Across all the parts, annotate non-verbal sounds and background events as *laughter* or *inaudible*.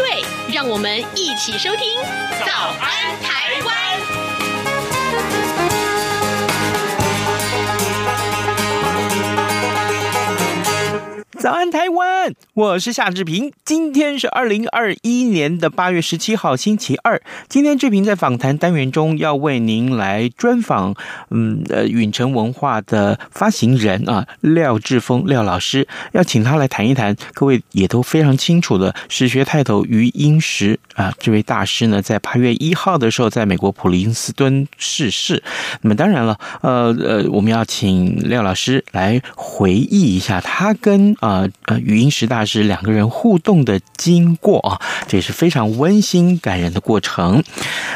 对，让我们一起收听《早安台湾》。早安，台湾！我是夏志平。今天是二零二一年的八月十七号，星期二。今天志平在访谈单元中要为您来专访，嗯，呃，允晨文化的发行人啊，廖志峰廖老师，要请他来谈一谈。各位也都非常清楚的史学泰斗余英时啊，这位大师呢，在八月一号的时候，在美国普林斯顿逝世。那么当然了，呃呃，我们要请廖老师来回忆一下他跟啊。呃呃，余英时大师两个人互动的经过啊，这也是非常温馨感人的过程。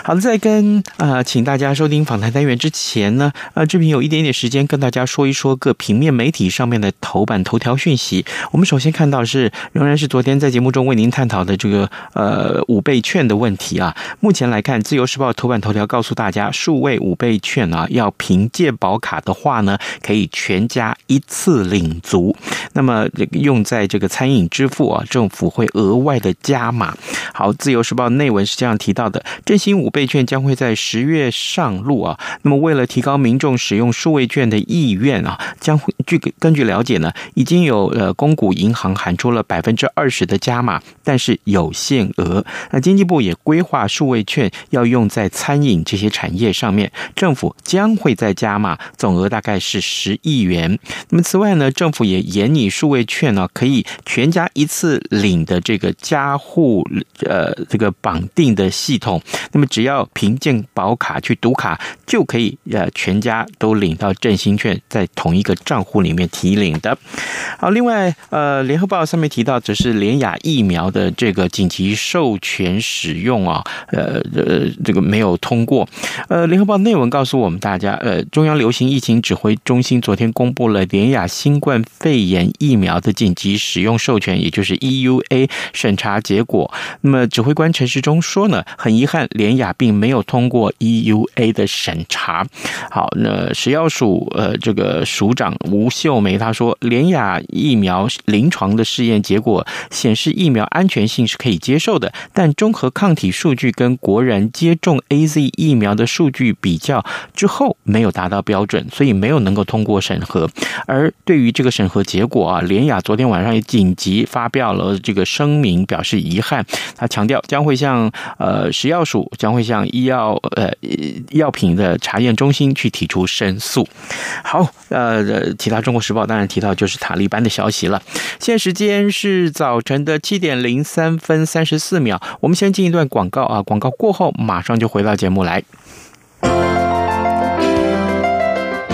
好的，在跟呃，请大家收听访谈单元之前呢，呃，志平有一点点时间跟大家说一说各平面媒体上面的头版头条讯息。我们首先看到是仍然是昨天在节目中为您探讨的这个呃五倍券的问题啊。目前来看，《自由时报》头版头条告诉大家，数位五倍券啊，要凭借保卡的话呢，可以全家一次领足。那么用在这个餐饮支付啊，政府会额外的加码。好，《自由时报》内文是这样提到的：振兴五倍券将会在十月上路啊。那么，为了提高民众使用数位券的意愿啊，将会据根据了解呢，已经有呃公股银行喊出了百分之二十的加码，但是有限额。那经济部也规划数位券要用在餐饮这些产业上面，政府将会再加码，总额大概是十亿元。那么，此外呢，政府也研拟数位券。呢，可以全家一次领的这个加户呃这个绑定的系统，那么只要凭健保卡去读卡，就可以呃全家都领到振兴券，在同一个账户里面提领的。好，另外呃联合报上面提到，则是联雅疫苗的这个紧急授权使用啊，呃呃这个没有通过。呃，联合报内文告诉我们大家，呃中央流行疫情指挥中心昨天公布了联雅新冠肺炎疫苗的紧急使用授权，也就是 EUA 审查结果。那么，指挥官陈时中说呢，很遗憾，联雅并没有通过 EUA 的审查。好，那食药署呃这个署长吴秀梅她说，联雅疫苗临床的试验结果显示疫苗安全性是可以接受的，但综合抗体数据跟国人接种 AZ 疫苗的数据比较之后，没有达到标准，所以没有能够通过审核。而对于这个审核结果啊，联雅啊。昨天晚上也紧急发表了这个声明，表示遗憾。他强调将会向呃食药署，将会向医药呃药品的查验中心去提出申诉。好，呃，其他中国时报当然提到就是塔利班的消息了。现在时间是早晨的七点零三分三十四秒，我们先进一段广告啊，广告过后马上就回到节目来。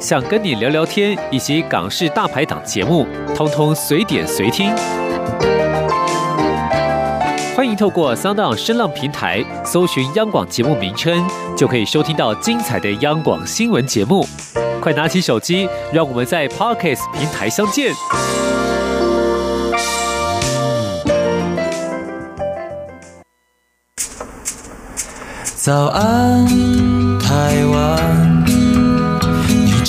想跟你聊聊天，以及港式大排档节目，通通随点随听。欢迎透过 Sound 声浪平台搜寻央广节目名称，就可以收听到精彩的央广新闻节目。快拿起手机，让我们在 Podcast 平台相见。早安，台湾。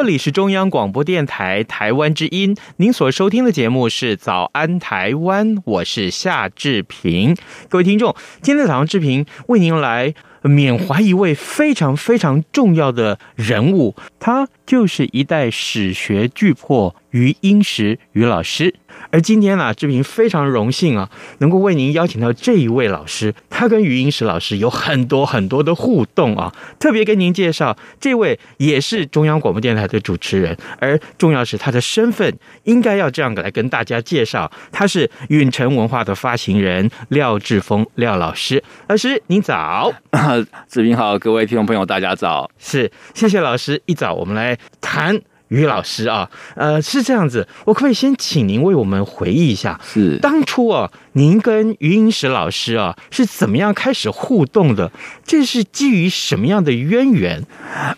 这里是中央广播电台台湾之音，您所收听的节目是《早安台湾》，我是夏志平。各位听众，今天早上志平为您来缅怀一位非常非常重要的人物，他就是一代史学巨擘余英时余老师。而今天啊，志平非常荣幸啊，能够为您邀请到这一位老师。他跟余英时老师有很多很多的互动啊，特别跟您介绍，这位也是中央广播电台的主持人，而重要是他的身份应该要这样来跟大家介绍，他是允城文化的发行人廖志峰廖老师。老师您早，*laughs* 志平好，各位听众朋友大家早，是谢谢老师，一早我们来谈。余老师啊，呃，是这样子，我可不可以先请您为我们回忆一下，是当初啊，您跟余英时老师啊是怎么样开始互动的？这是基于什么样的渊源？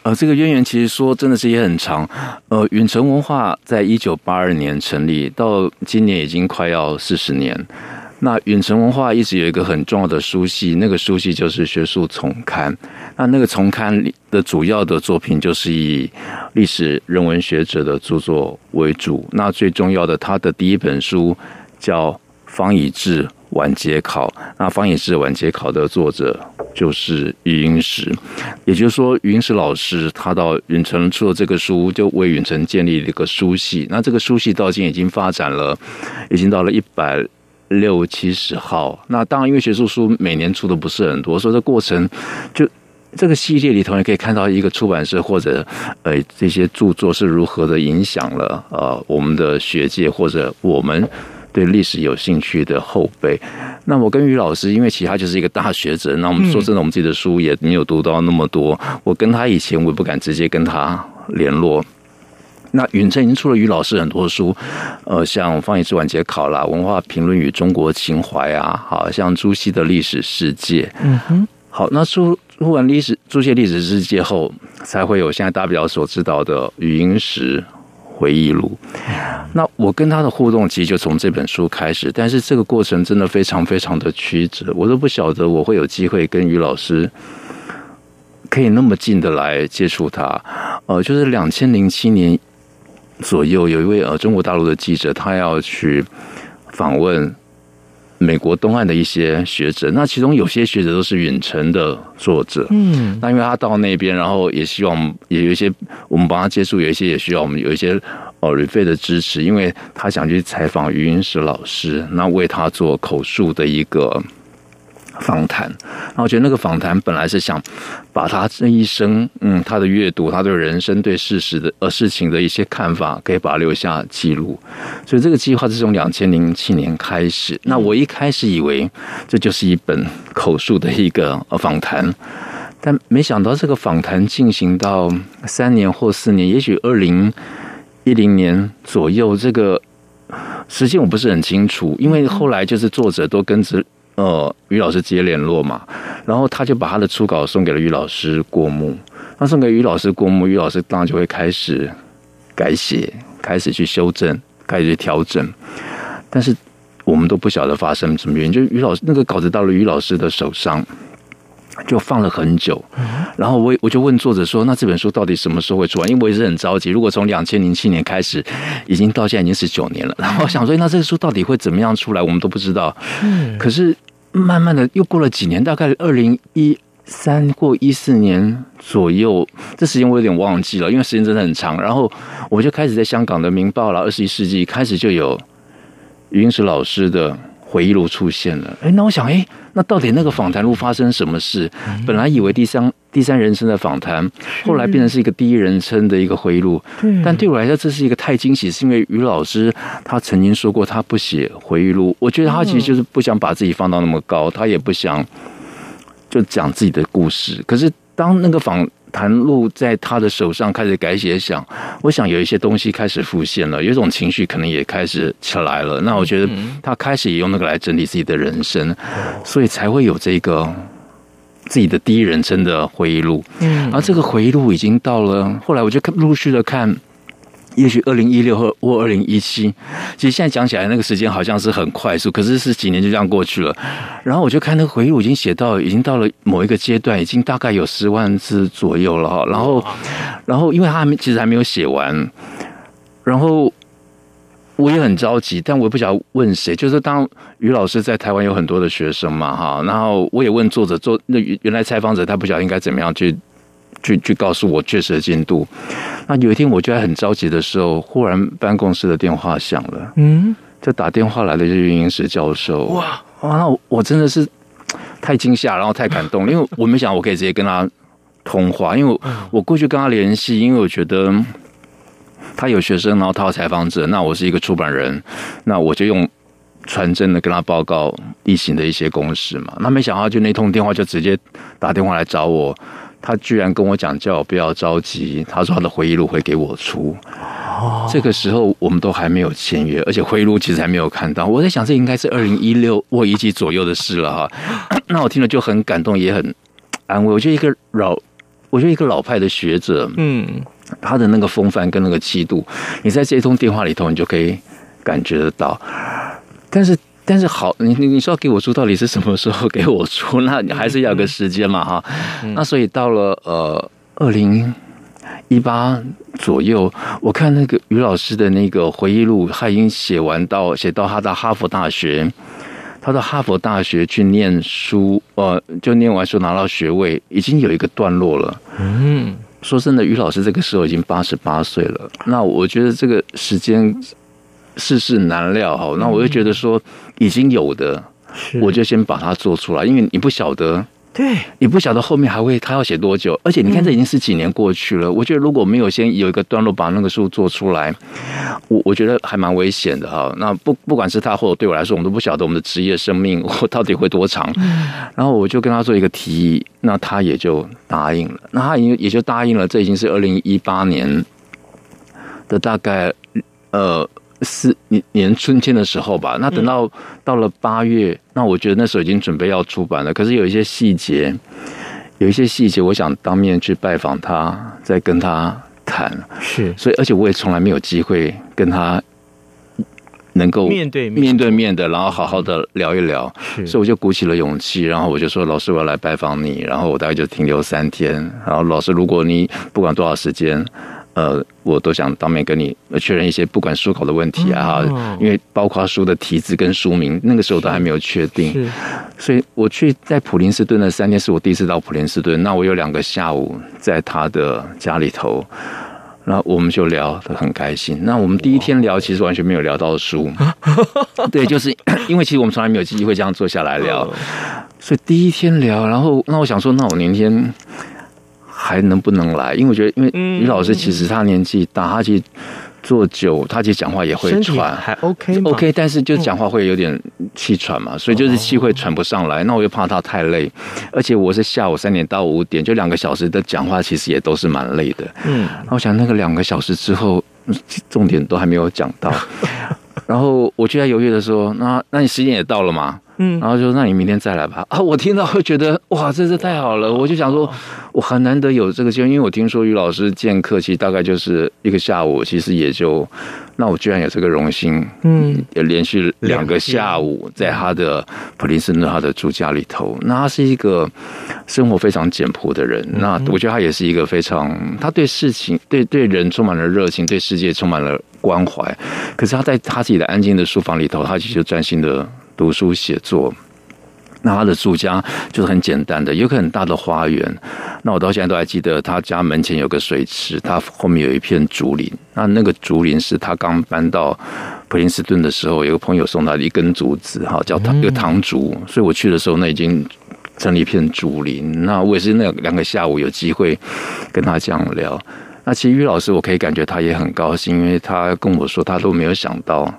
呃，这个渊源其实说真的是也很长。呃，允城文化在一九八二年成立，到今年已经快要四十年。那允晨文化一直有一个很重要的书系，那个书系就是学术丛刊。那那个丛刊的主要的作品就是以历史人文学者的著作为主。那最重要的，他的第一本书叫《方以智晚节考》。那《方以智晚节考》的作者就是余英时。也就是说，余英时老师他到允城出了这个书，就为允城建立了一个书系。那这个书系到今已经发展了，已经到了一百。六七十号，那当然，因为学术书每年出的不是很多，所以这过程就这个系列里头，也可以看到一个出版社或者呃这些著作是如何的影响了呃我们的学界或者我们对历史有兴趣的后辈。那我跟于老师，因为其他就是一个大学者，那我们说真的，我们自己的书也没有读到那么多。我跟他以前我也不敢直接跟他联络。那允晨已经出了于老师很多书，呃，像《方以智晚节考》啦，《文化评论与中国情怀》啊，好像朱熹的历史世界。嗯哼，好，那出出完历史朱熹历史世界后，才会有现在大家比较所知道的语音时回忆录。那我跟他的互动其实就从这本书开始，但是这个过程真的非常非常的曲折，我都不晓得我会有机会跟于老师可以那么近的来接触他。呃，就是两千零七年。左右有一位呃中国大陆的记者，他要去访问美国东岸的一些学者，那其中有些学者都是远程的作者，嗯，那因为他到那边，然后也希望也有一些我们帮他接触，有一些也需要我们有一些呃旅费的支持，因为他想去采访余英时老师，那为他做口述的一个。访谈，然后我觉得那个访谈本来是想把他这一生，嗯，他的阅读，他对人生、对事实的呃事情的一些看法，可以把它留下记录。所以这个计划是从两千零七年开始。那我一开始以为这就是一本口述的一个访谈，但没想到这个访谈进行到三年或四年，也许二零一零年左右，这个时间我不是很清楚，因为后来就是作者都跟着。呃，于老师直接联络嘛，然后他就把他的初稿送给了于老师过目。那送给于老师过目，于老师当然就会开始改写，开始去修正，开始去调整。但是我们都不晓得发生什么原因，就于老师那个稿子到了于老师的手上，就放了很久。然后我我就问作者说：“那这本书到底什么时候会出完？”因为我也是很着急。如果从两千零七年开始，已经到现在已经十九年了。*laughs* 然后我想说，那这个书到底会怎么样出来？我们都不知道。可是。慢慢的又过了几年，大概二零一三或一四年左右，这时间我有点忘记了，因为时间真的很长。然后我就开始在香港的《明报》了，《二十一世纪》开始就有余英时老师的回忆录出现了。哎，那我想，哎，那到底那个访谈录发生什么事？本来以为第三第三人称的访谈，后来变成是一个第一人称的一个回忆录。但对我来说，这是一个太惊喜，是因为于老师他曾经说过，他不写回忆录。我觉得他其实就是不想把自己放到那么高，他也不想就讲自己的故事。可是当那个访谈录在他的手上开始改写，想我想有一些东西开始浮现了，有一种情绪可能也开始起来了。那我觉得他开始也用那个来整理自己的人生，所以才会有这个。自己的第一人称的回忆录，嗯，而这个回忆录已经到了后来，我就看陆续的看，也许二零一六或或二零一七，其实现在讲起来那个时间好像是很快速，可是是几年就这样过去了。然后我就看那个回忆录已经写到，已经到了某一个阶段，已经大概有十万字左右了哈。然后，然后因为他还没其实还没有写完，然后我也很着急，但我也不晓得问谁。就是当于老师在台湾有很多的学生嘛，哈，然后我也问作者，做那原来采访者他不晓得应该怎么样去去去告诉我确实的进度。那有一天我就在很着急的时候，忽然办公室的电话响了，嗯，就打电话来的就是云英时教授，哇，哇，那我真的是太惊吓，然后太感动，因为我没想到我可以直接跟他。通话，因为我过去跟他联系，因为我觉得他有学生，然后他有采访者，那我是一个出版人，那我就用传真的跟他报告疫情的一些公事嘛。那没想到就那通电话就直接打电话来找我，他居然跟我讲叫我不要着急，他说他的回忆录会给我出。哦这个时候我们都还没有签约，而且回忆录其实还没有看到。我在想这应该是二零一六或一七左右的事了哈。*coughs* 那我听了就很感动，也很安慰。我觉得一个老。我觉得一个老派的学者，嗯，他的那个风范跟那个气度，你在这一通电话里头，你就可以感觉得到。但是，但是好，你你你说要给我出，到底是什么时候给我出？那你还是要个时间嘛，哈。那所以到了呃二零一八左右，我看那个于老师的那个回忆录，他已经写完到写到他的哈佛大学。他到哈佛大学去念书，呃，就念完书拿到学位，已经有一个段落了。嗯，说真的，于老师这个时候已经八十八岁了。那我觉得这个时间世事难料哈。那我就觉得说，已经有的，我就先把它做出来，因为你不晓得。对，你不晓得后面还会他要写多久，而且你看这已经是几年过去了。嗯、我觉得如果没有先有一个段落把那个书做出来，我我觉得还蛮危险的哈。那不不管是他或者对我来说，我们都不晓得我们的职业生命 *laughs* 我到底会多长。嗯、然后我就跟他做一个提议，那他也就答应了。那他已经也就答应了。这已经是二零一八年的大概呃。是年年春天的时候吧，那等到到了八月，那我觉得那时候已经准备要出版了。可是有一些细节，有一些细节，我想当面去拜访他，再跟他谈。是，所以而且我也从来没有机会跟他能够面对面对面的，然后好好的聊一聊。是，所以我就鼓起了勇气，然后我就说：“老师，我要来拜访你。”然后我大概就停留三天。然后老师，如果你不管多少时间。呃，我都想当面跟你确认一些不管书稿的问题啊，哦、因为包括书的题字跟书名，那个时候都还没有确定，所以我去在普林斯顿的三天是我第一次到普林斯顿，那我有两个下午在他的家里头，然后我们就聊得很开心。那我们第一天聊其实完全没有聊到书，*laughs* 对，就是 *coughs* 因为其实我们从来没有机会这样坐下来聊，所以第一天聊，然后那我想说，那我明天。还能不能来？因为我觉得，因为于老师其实他年纪大，他其实坐久，他其实讲话也会喘，还 OK OK，但是就讲话会有点气喘嘛，所以就是气会喘不上来。那我又怕他太累，而且我是下午三点到五点，就两个小时的讲话，其实也都是蛮累的。嗯，那我想那个两个小时之后，重点都还没有讲到，*laughs* 然后我就在犹豫的说：“那那你时间也到了吗？”嗯，然后就说，那你明天再来吧。*laughs* 啊，我听到会觉得哇，真是太好了。我就想说，我很难得有这个机会，因为我听说于老师见客，其实大概就是一个下午，其实也就，那我居然有这个荣幸，嗯，也连续两个下午在他的普林斯顿他的住家里头。那他是一个生活非常简朴的人，那我觉得他也是一个非常，他对事情、对对人充满了热情，对世界充满了关怀。可是他在他自己的安静的书房里头，他其实专心的。读书写作，那他的住家就是很简单的，有个很大的花园。那我到现在都还记得，他家门前有个水池，他后面有一片竹林。那那个竹林是他刚搬到普林斯顿的时候，有个朋友送他的一根竹子，哈，叫一个唐竹。所以我去的时候，那已经成了一片竹林。那我也是那两个下午有机会跟他这样聊。那其实于老师，我可以感觉他也很高兴，因为他跟我说，他都没有想到。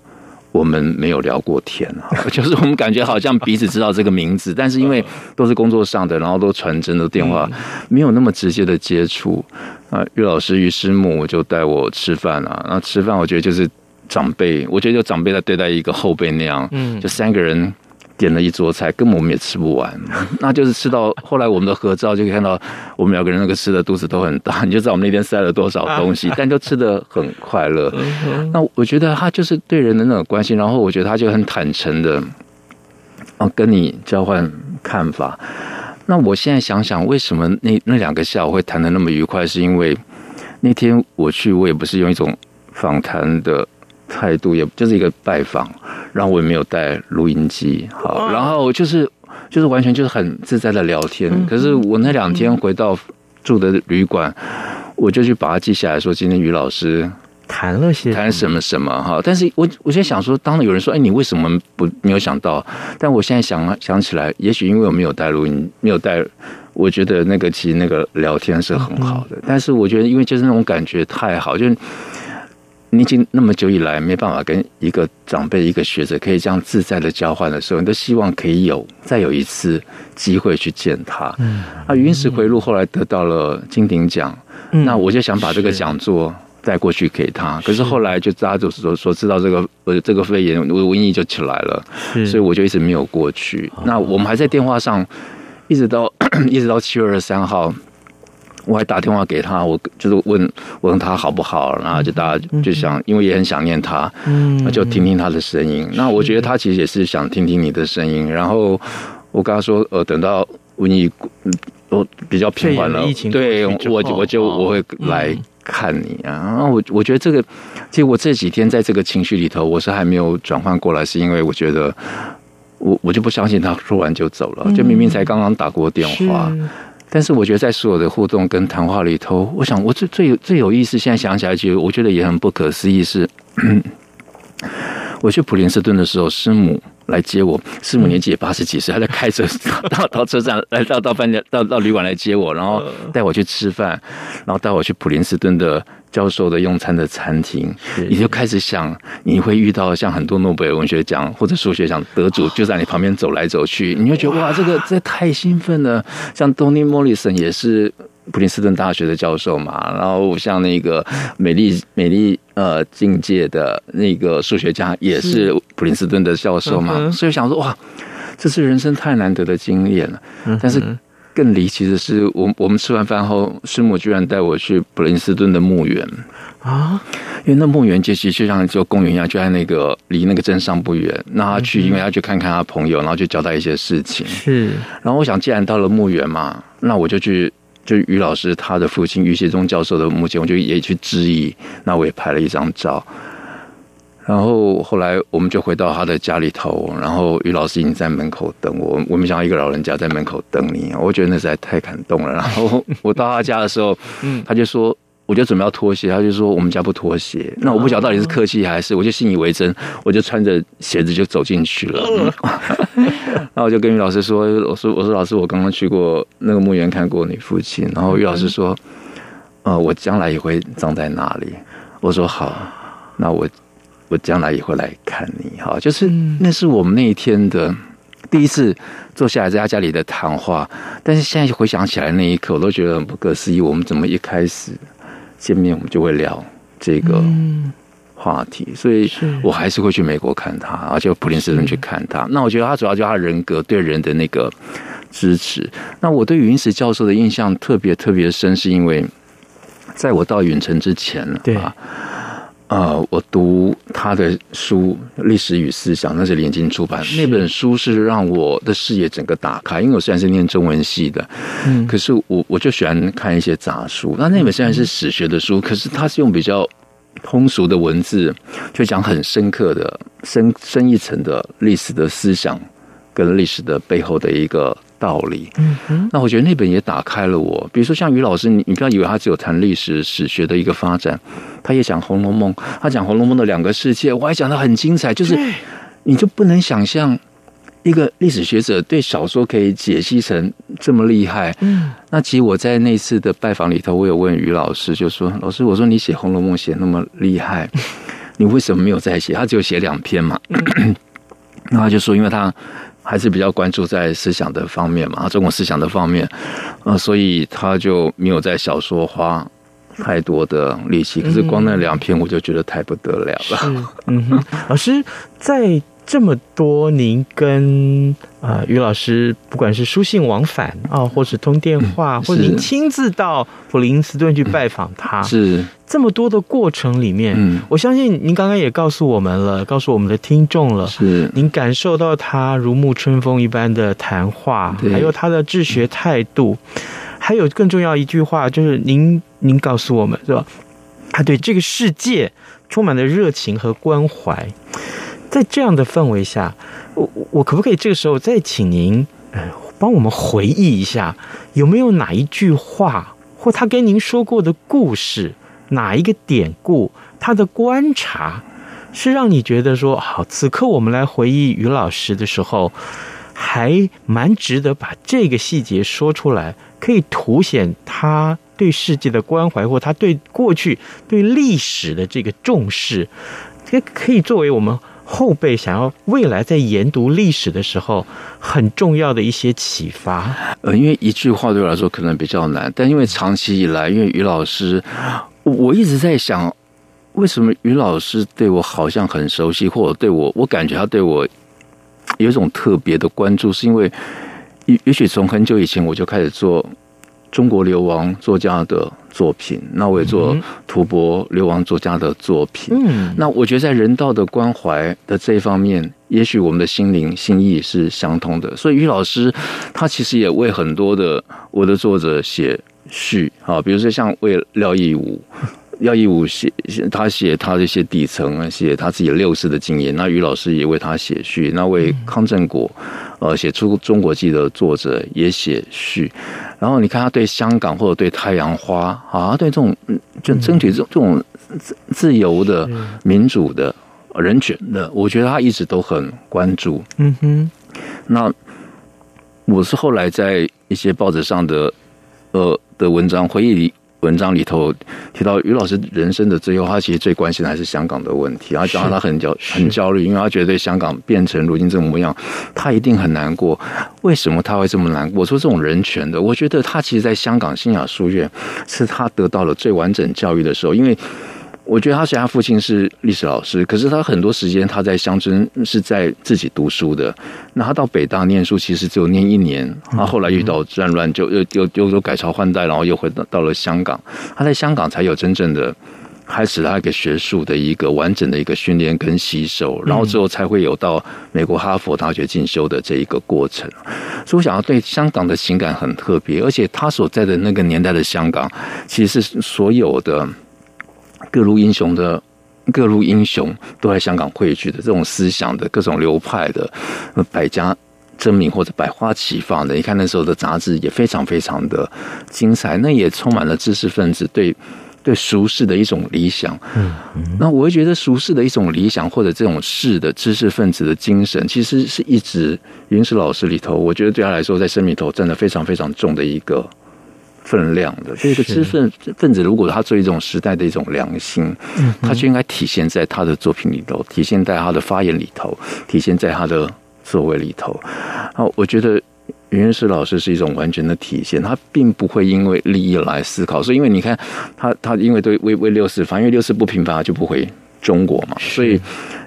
我们没有聊过天啊，*laughs* 就是我们感觉好像彼此知道这个名字，*laughs* 但是因为都是工作上的，然后都传真的电话，没有那么直接的接触。啊，岳老师于师母就带我吃饭啊，然后吃饭我觉得就是长辈，我觉得就长辈在对待一个后辈那样，嗯，就三个人。点了一桌菜，根本我们也吃不完。*laughs* 那就是吃到后来，我们的合照就可以看到我们两个人那个吃的肚子都很大，*laughs* 你就知道我们那天塞了多少东西，但就吃的很快乐。那我觉得他就是对人的那种关心，然后我觉得他就很坦诚的，啊，跟你交换看法。那我现在想想，为什么那那两个下午会谈的那么愉快，是因为那天我去，我也不是用一种访谈的态度，也就是一个拜访，然后我也没有带录音机，好，然后就是就是完全就是很自在的聊天。可是我那两天回到住的旅馆，我就去把它记下来说，今天于老师。谈了些谈什么什么哈，但是我我现在想说，当有人说，哎，你为什么不没有想到？但我现在想想起来，也许因为我没有带录音，没有带，我觉得那个其实那个聊天是很好的。但是我觉得，因为就是那种感觉太好，就是你已经那么久以来没办法跟一个长辈、一个学者可以这样自在的交换的时候，你都希望可以有再有一次机会去见他。嗯，啊，云石回路后来得到了金鼎奖，那我就想把这个讲座。带过去给他，可是后来就大家就说说知道这个呃这个肺炎瘟疫就起来了，所以我就一直没有过去。那我们还在电话上，一直到 *clears throat* 一直到七月二十三号，我还打电话给他，我就是问问他好不好，然后就大家就想，因为也很想念他，嗯，就听听他的声音。那我觉得他其实也是想听听你的声音。然后我跟他说，呃，等到瘟疫都比较平缓了，对我我就我会来。看你啊！我我觉得这个，其实我这几天在这个情绪里头，我是还没有转换过来，是因为我觉得我我就不相信他说完就走了，就明明才刚刚打过电话，嗯、但是我觉得在所有的互动跟谈话里头，我想我最最有最有意思，现在想起来，其实我觉得也很不可思议是，*coughs* 我去普林斯顿的时候，师母。来接我，师母年纪也八十几岁，她在开车 *laughs* 到到车站来到到饭店到到旅馆来接我，然后带我去吃饭，然后带我去普林斯顿的教授的用餐的餐厅，你就开始想你会遇到像很多诺贝尔文学奖或者数学奖得主就在你旁边走来走去，你会觉得哇，这个这太兴奋了。像 Tony Morrison 也是。普林斯顿大学的教授嘛，然后像那个美丽美丽呃境界的那个数学家也是普林斯顿的教授嘛，所以想说哇，这是人生太难得的经验了。但是更离奇的是，我我们吃完饭后，师母居然带我去普林斯顿的墓园啊，因为那墓园其实就像就公园一样，就在那个离那个镇上不远。那他去，因为要去看看他朋友，然后去交代一些事情。是，然后我想，既然到了墓园嘛，那我就去。就于老师他的父亲于协忠教授的墓前，我就也去致意，那我也拍了一张照。然后后来我们就回到他的家里头，然后于老师已经在门口等我。我没想到一个老人家在门口等你，我觉得那实在太感动了。*laughs* 然后我到他家的时候，他就说。我就准备要脱鞋，他就说我们家不脱鞋。那我不晓得到底是客气还是，我就信以为真，我就穿着鞋子就走进去了。*laughs* 然后我就跟于老师说：“我说我说老师，我刚刚去过那个墓园看过你父亲。”然后于老师说：“呃，我将来也会葬在那里。”我说：“好，那我我将来也会来看你。”哈，就是那是我们那一天的第一次坐下来在他家里的谈话。但是现在回想起来那一刻，我都觉得很不可思议。我们怎么一开始？见面我们就会聊这个话题，所以我还是会去美国看他，而且普林斯顿去看他。那我觉得他主要就是他人格对人的那个支持。那我对云石教授的印象特别特别深，是因为在我到允城之前对啊。呃，我读他的书《历史与思想》，那是联经出版。那本书是让我的视野整个打开，因为我虽然是念中文系的，嗯，可是我我就喜欢看一些杂书。那那本虽然是史学的书，可是它是用比较通俗的文字，就讲很深刻的、深深一层的历史的思想，跟历史的背后的一个。道理，嗯哼，那我觉得那本也打开了我。比如说像于老师，你你不要以为他只有谈历史史学的一个发展，他也讲《红楼梦》，他讲《红楼梦》的两个世界，我还讲的很精彩。就是你就不能想象一个历史学者对小说可以解析成这么厉害。嗯，那其实我在那次的拜访里头，我有问于老师，就说：“老师，我说你写《红楼梦》写那么厉害，*laughs* 你为什么没有再写？他只有写两篇嘛。*laughs* ”那他就说：“因为他。”还是比较关注在思想的方面嘛，中国思想的方面，呃，所以他就没有在小说花太多的力气。可是光那两篇，我就觉得太不得了了。嗯哼，老师在。这么多，您跟啊于老师，不管是书信往返啊，或是通电话，或者您亲自到普林斯顿去拜访他，是这么多的过程里面，嗯，我相信您刚刚也告诉我们了，告诉我们的听众了，是您感受到他如沐春风一般的谈话，还有他的治学态度。还有更重要一句话，就是您您告诉我们是吧？他对这个世界充满了热情和关怀。在这样的氛围下，我我可不可以这个时候再请您，呃，帮我们回忆一下，有没有哪一句话，或他跟您说过的故事，哪一个典故，他的观察，是让你觉得说，好，此刻我们来回忆于老师的时候，还蛮值得把这个细节说出来，可以凸显他对世界的关怀，或他对过去、对历史的这个重视，这可以作为我们。后辈想要未来在研读历史的时候，很重要的一些启发。呃，因为一句话对我来说可能比较难，但因为长期以来，因为于老师，我一直在想，为什么于老师对我好像很熟悉，或者对我，我感觉他对我有一种特别的关注，是因为也也许从很久以前我就开始做。中国流亡作家的作品，那我也做吐蕃流亡作家的作品。嗯，那我觉得在人道的关怀的这一方面，也许我们的心灵心意是相通的。所以于老师他其实也为很多的我的作者写序啊，比如说像为廖义武。廖亦武写他写他的一些底层，写他自己六四的经验。那于老师也为他写序。那为康正国，呃，写出《中国记》的作者也写序。然后你看他对香港或者对太阳花啊，对这种就争取这种这种自自由的、民主的、人权的，我觉得他一直都很关注。嗯哼。那我是后来在一些报纸上的呃的文章回忆里。文章里头提到于老师人生的最后，他其实最关心的还是香港的问题。他讲他很焦很焦虑，因为他觉得香港变成如今这个模样，他一定很难过。为什么他会这么难过？我说这种人权的，我觉得他其实在香港新雅书院是他得到了最完整教育的时候，因为。我觉得他虽然他父亲是历史老师，可是他很多时间他在乡村是在自己读书的。那他到北大念书，其实只有念一年。他后来遇到战乱，就又又又又改朝换代，然后又回到到了香港。他在香港才有真正的开始他一个学术的一个完整的一个训练跟吸收，然后之后才会有到美国哈佛大学进修的这一个过程。所以我想要对香港的情感很特别，而且他所在的那个年代的香港，其实是所有的。各路英雄的各路英雄都在香港汇聚的这种思想的各种流派的百家争鸣或者百花齐放的，你看那时候的杂志也非常非常的精彩，那也充满了知识分子对对俗世的一种理想。嗯，那我会觉得俗世的一种理想或者这种世的知识分子的精神，其实是一直云石老师里头，我觉得对他来说在生命里头占的非常非常重的一个。分量的，这个知识分分子，如果他作为一种时代的一种良心，他就应该体现在他的作品里头，体现在他的发言里头，体现在他的作为里头。好，我觉得云石老师是一种完全的体现，他并不会因为利益来思考，所以因为你看他，他因为对为为六四，反正因为六四不平凡，他就不回中国嘛，所以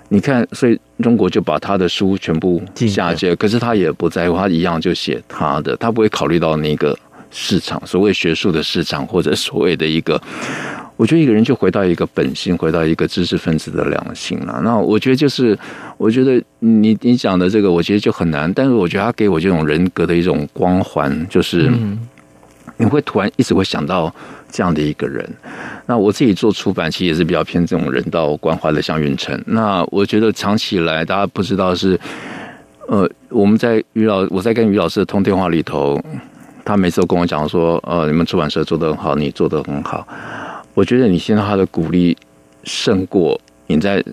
你看，所以中国就把他的书全部下。架，可是他也不在乎，他一样就写他的，他不会考虑到那个。市场，所谓学术的市场，或者所谓的一个，我觉得一个人就回到一个本性，回到一个知识分子的良心了。那我觉得就是，我觉得你你讲的这个，我觉得就很难。但是我觉得他给我这种人格的一种光环，就是你会突然一直会想到这样的一个人。那我自己做出版，其实也是比较偏这种人道关怀的，像云城。那我觉得长期以来，大家不知道是，呃，我们在于老，我在跟于老师的通电话里头。他每次都跟我讲说：“呃，你们出版社做得很好，你做得很好。我觉得你现在他的鼓励胜过你在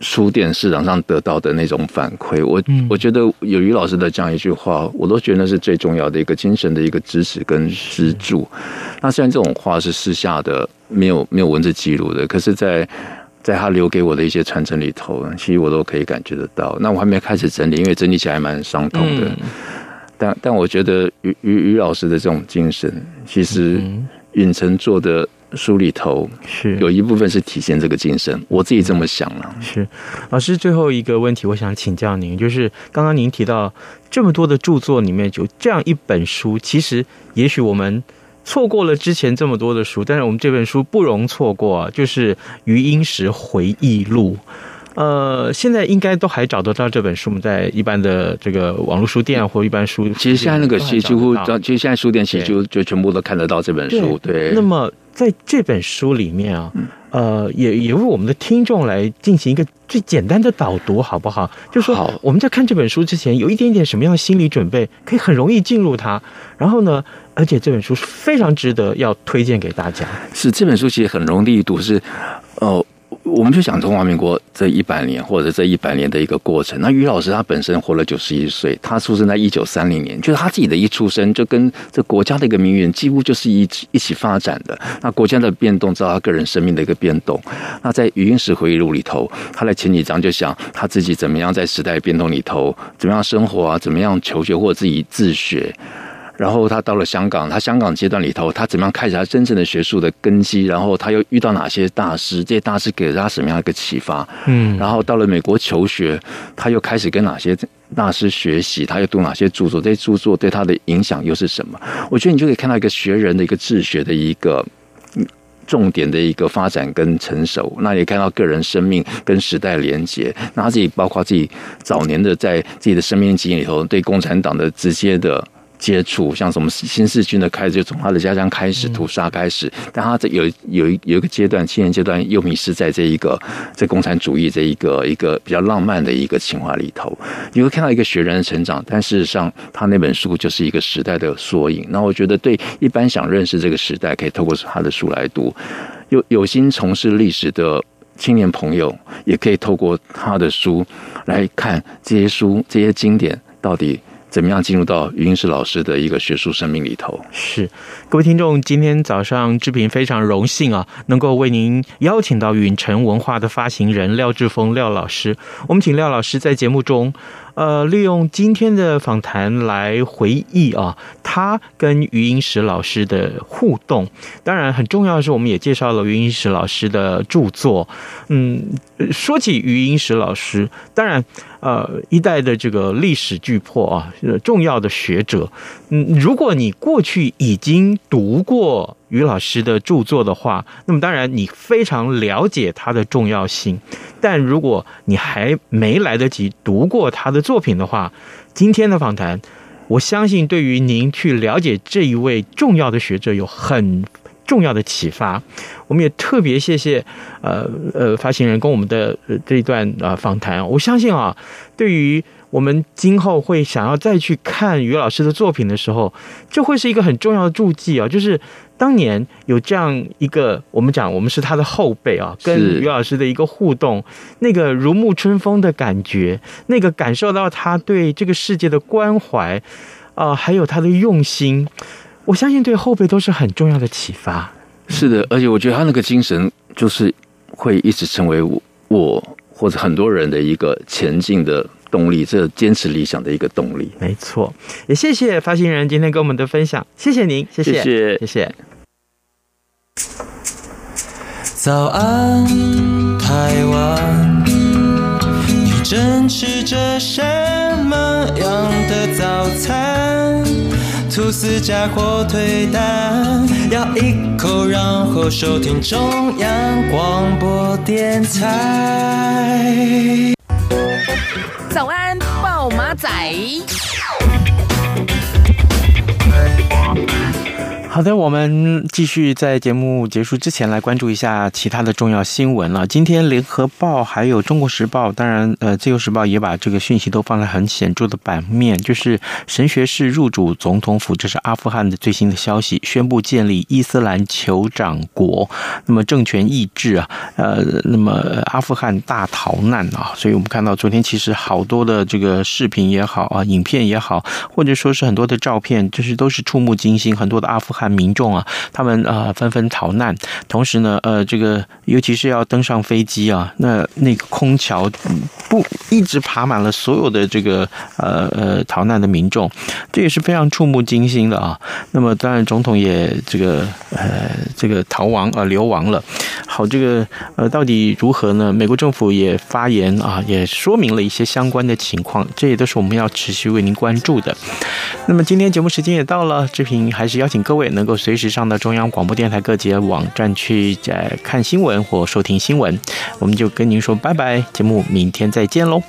书店市场上得到的那种反馈。我我觉得有于老师的这样一句话，我都觉得那是最重要的一个精神的一个支持跟支柱。那虽然这种话是私下的，没有没有文字记录的，可是在在他留给我的一些传承里头，其实我都可以感觉得到。那我还没开始整理，因为整理起来蛮伤痛的。嗯”但但我觉得于于于老师的这种精神，其实允成做的书里头是有一部分是体现这个精神。我自己这么想了。是老师最后一个问题，我想请教您，就是刚刚您提到这么多的著作里面，有这样一本书，其实也许我们错过了之前这么多的书，但是我们这本书不容错过啊，就是《余英时回忆录》。呃，现在应该都还找得到这本书吗？在一般的这个网络书店或一般书，其实现在那个其实几乎，其实现在书店其实就就全部都看得到这本书。对，对那么在这本书里面啊，呃，也也为我们的听众来进行一个最简单的导读，好不好？就是说我们在看这本书之前，有一点点什么样的心理准备，可以很容易进入它。然后呢，而且这本书是非常值得要推荐给大家。是这本书其实很容易读，是哦。我们就想中华民国这一百年，或者这一百年的一个过程。那于老师他本身活了九十一岁，他出生在一九三零年，就是他自己的一出生就跟这国家的一个命运几乎就是一起一起发展的。那国家的变动，知道他个人生命的一个变动。那在余英时回忆录里头，他在前几章就想他自己怎么样在时代变动里头怎么样生活啊，怎么样求学或自己自学。然后他到了香港，他香港阶段里头，他怎么样开始他真正的学术的根基？然后他又遇到哪些大师？这些大师给了他什么样的一个启发？嗯，然后到了美国求学，他又开始跟哪些大师学习？他又读哪些著作？这些著作对他的影响又是什么？我觉得你就可以看到一个学人的一个治学的一个重点的一个发展跟成熟。那也看到个人生命跟时代连接。那他自己包括自己早年的在自己的生命经验里头，对共产党的直接的。接触像什么新四军的开始，就从他的家乡开始屠杀开始，但他这有有一有一个阶段青年阶段又迷失在这一个这共产主义这一个一个比较浪漫的一个情怀里头，你会看到一个学人的成长，但事实上他那本书就是一个时代的缩影。那我觉得对一般想认识这个时代，可以透过他的书来读；有有心从事历史的青年朋友，也可以透过他的书来看这些书这些经典到底。怎么样进入到余英时老师的一个学术生命里头？是，各位听众，今天早上志平非常荣幸啊，能够为您邀请到允晨文化的发行人廖志峰廖老师。我们请廖老师在节目中。呃，利用今天的访谈来回忆啊，他跟余英时老师的互动。当然，很重要的是，我们也介绍了余英时老师的著作。嗯，说起余英时老师，当然，呃，一代的这个历史巨擘啊，重要的学者。嗯，如果你过去已经读过。于老师的著作的话，那么当然你非常了解他的重要性。但如果你还没来得及读过他的作品的话，今天的访谈，我相信对于您去了解这一位重要的学者有很重要的启发。我们也特别谢谢呃呃发行人跟我们的这一段啊访谈。我相信啊，对于我们今后会想要再去看于老师的作品的时候，这会是一个很重要的注记啊，就是。当年有这样一个，我们讲我们是他的后辈啊，跟于老师的一个互动，那个如沐春风的感觉，那个感受到他对这个世界的关怀啊、呃，还有他的用心，我相信对后辈都是很重要的启发。是的，而且我觉得他那个精神就是会一直成为我，我或者很多人的一个前进的。动力，这坚持理想的一个动力。没错，也谢谢发行人今天跟我们的分享，谢谢您，谢谢，谢谢。谢谢。早安，台湾，你正吃着什么样的早餐？吐司加火腿蛋，咬一口，然后收听中央广播电台。早安，豹马仔。好的，我们继续在节目结束之前来关注一下其他的重要新闻了。今天，《联合报》还有《中国时报》，当然，呃，《自由时报》也把这个讯息都放在很显著的版面，就是神学士入主总统府，这是阿富汗的最新的消息，宣布建立伊斯兰酋长国。那么政权意志啊，呃，那么阿富汗大逃难啊，所以我们看到昨天其实好多的这个视频也好啊，影片也好，或者说是很多的照片，就是都是触目惊心，很多的阿富汗。民众啊，他们啊纷纷逃难，同时呢，呃，这个尤其是要登上飞机啊，那那个空桥不一直爬满了所有的这个呃呃逃难的民众，这也是非常触目惊心的啊。那么当然，总统也这个呃这个逃亡啊流亡了。好，这个呃，到底如何呢？美国政府也发言啊，也说明了一些相关的情况，这也都是我们要持续为您关注的。那么今天节目时间也到了，志平还是邀请各位能够随时上到中央广播电台各节网站去呃看新闻或收听新闻。我们就跟您说拜拜，节目明天再见喽。